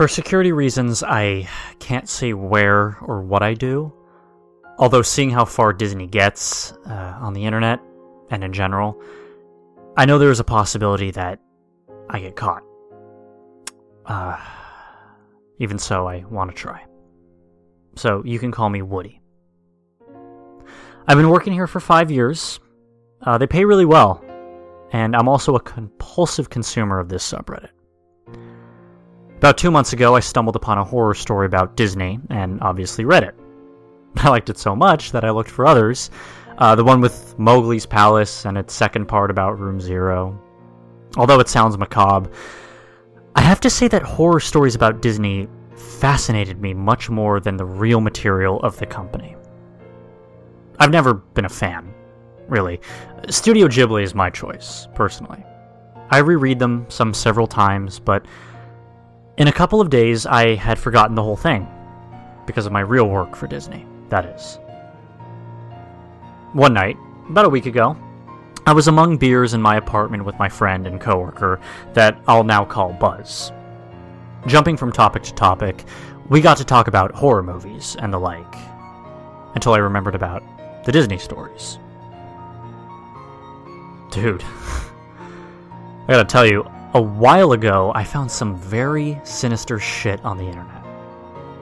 For security reasons, I can't say where or what I do. Although, seeing how far Disney gets uh, on the internet and in general, I know there is a possibility that I get caught. Uh, even so, I want to try. So, you can call me Woody. I've been working here for five years. Uh, they pay really well, and I'm also a compulsive consumer of this subreddit. About two months ago, I stumbled upon a horror story about Disney and obviously read it. I liked it so much that I looked for others. Uh, the one with Mowgli's Palace and its second part about Room Zero. Although it sounds macabre, I have to say that horror stories about Disney fascinated me much more than the real material of the company. I've never been a fan, really. Studio Ghibli is my choice, personally. I reread them some several times, but in a couple of days, I had forgotten the whole thing. Because of my real work for Disney, that is. One night, about a week ago, I was among beers in my apartment with my friend and coworker that I'll now call Buzz. Jumping from topic to topic, we got to talk about horror movies and the like, until I remembered about the Disney stories. Dude, I gotta tell you, a while ago, I found some very sinister shit on the internet.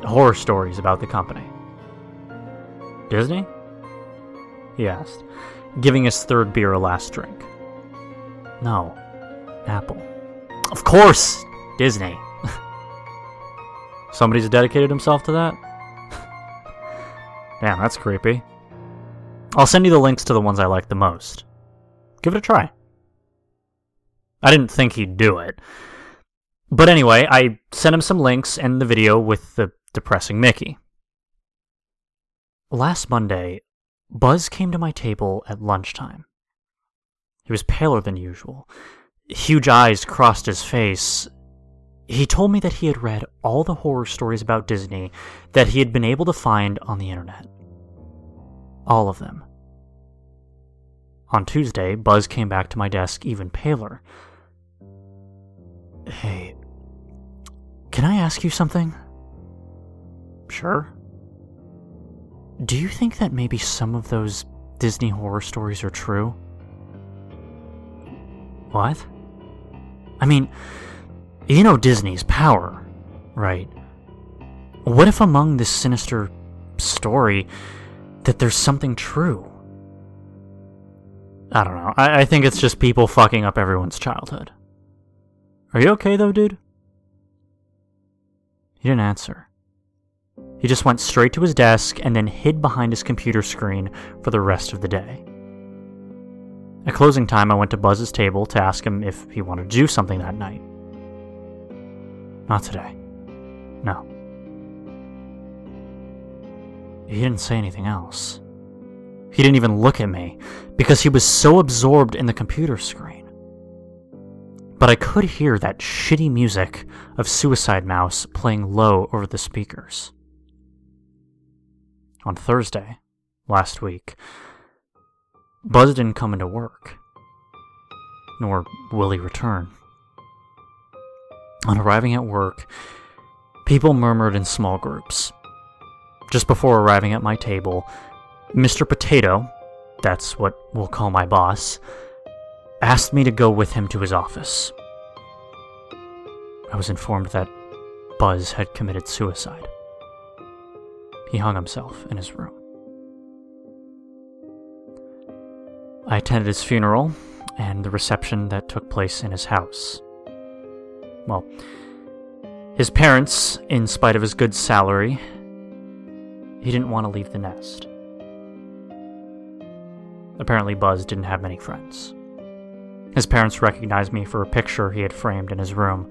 Horror stories about the company. Disney? He asked, giving his third beer a last drink. No. Apple. Of course! Disney. Somebody's dedicated himself to that? Damn, that's creepy. I'll send you the links to the ones I like the most. Give it a try. I didn't think he'd do it. But anyway, I sent him some links and the video with the depressing Mickey. Last Monday, Buzz came to my table at lunchtime. He was paler than usual. Huge eyes crossed his face. He told me that he had read all the horror stories about Disney that he had been able to find on the internet. All of them. On Tuesday, Buzz came back to my desk even paler. Hey, can I ask you something? Sure. Do you think that maybe some of those Disney horror stories are true? What? I mean, you know Disney's power, right? What if among this sinister story that there's something true? I don't know. I, I think it's just people fucking up everyone's childhood. Are you okay though, dude? He didn't answer. He just went straight to his desk and then hid behind his computer screen for the rest of the day. At closing time, I went to Buzz's table to ask him if he wanted to do something that night. Not today. No. He didn't say anything else. He didn't even look at me because he was so absorbed in the computer screen but I could hear that shitty music of Suicide Mouse playing low over the speakers. On Thursday, last week, Buzz didn't come into work, nor will he return. On arriving at work, people murmured in small groups. Just before arriving at my table, Mr. Potato, that's what we'll call my boss, asked me to go with him to his office. I was informed that Buzz had committed suicide. He hung himself in his room. I attended his funeral and the reception that took place in his house. Well, his parents, in spite of his good salary, he didn't want to leave the nest. Apparently, Buzz didn't have many friends. His parents recognized me for a picture he had framed in his room.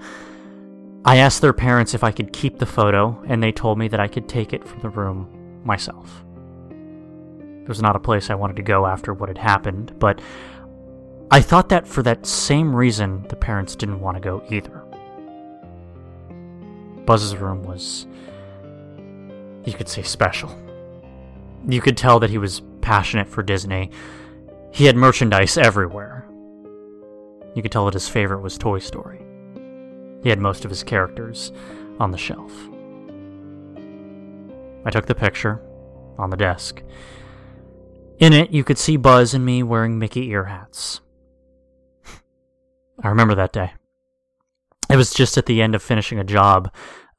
I asked their parents if I could keep the photo, and they told me that I could take it from the room myself. It was not a place I wanted to go after what had happened, but I thought that for that same reason, the parents didn't want to go either. Buzz's room was, you could say, special. You could tell that he was passionate for Disney. He had merchandise everywhere. You could tell that his favorite was Toy Story. He had most of his characters on the shelf. I took the picture on the desk. In it, you could see Buzz and me wearing Mickey ear hats. I remember that day. It was just at the end of finishing a job,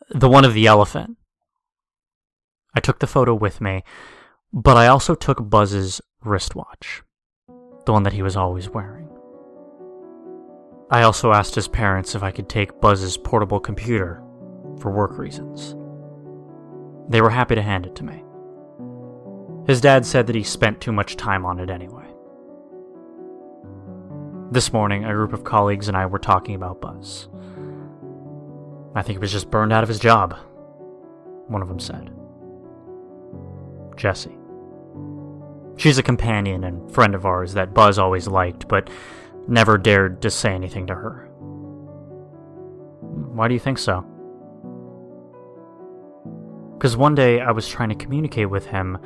the one of the elephant. I took the photo with me, but I also took Buzz's wristwatch, the one that he was always wearing. I also asked his parents if I could take Buzz's portable computer for work reasons. They were happy to hand it to me. His dad said that he spent too much time on it anyway. This morning, a group of colleagues and I were talking about Buzz. I think he was just burned out of his job, one of them said. Jessie. She's a companion and friend of ours that Buzz always liked, but never dared to say anything to her. Why do you think so? Because one day I was trying to communicate with him,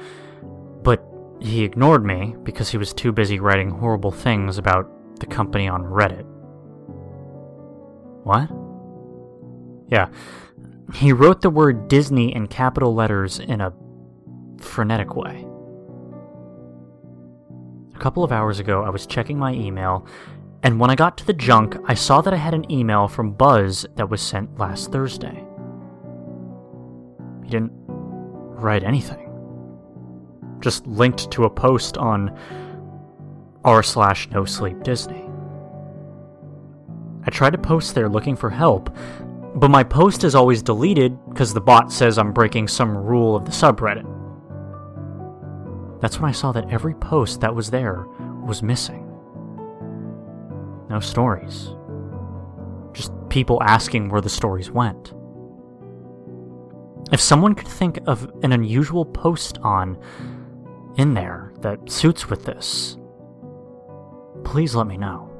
but he ignored me because he was too busy writing horrible things about the company on Reddit. What? Yeah. He wrote the word Disney in capital letters in a frenetic way. A couple of hours ago, I was checking my email, and when I got to the junk, I saw that I had an email from Buzz that was sent last Thursday. He didn't write anything. Just linked to a post on r slash no sleep Disney. I tried to post there looking for help, but my post is always deleted because the bot says I'm breaking some rule of the subreddit. That's when I saw that every post that was there was missing. No stories. Just people asking where the stories went. If someone could think of an unusual post on in there that suits with this, please let me know.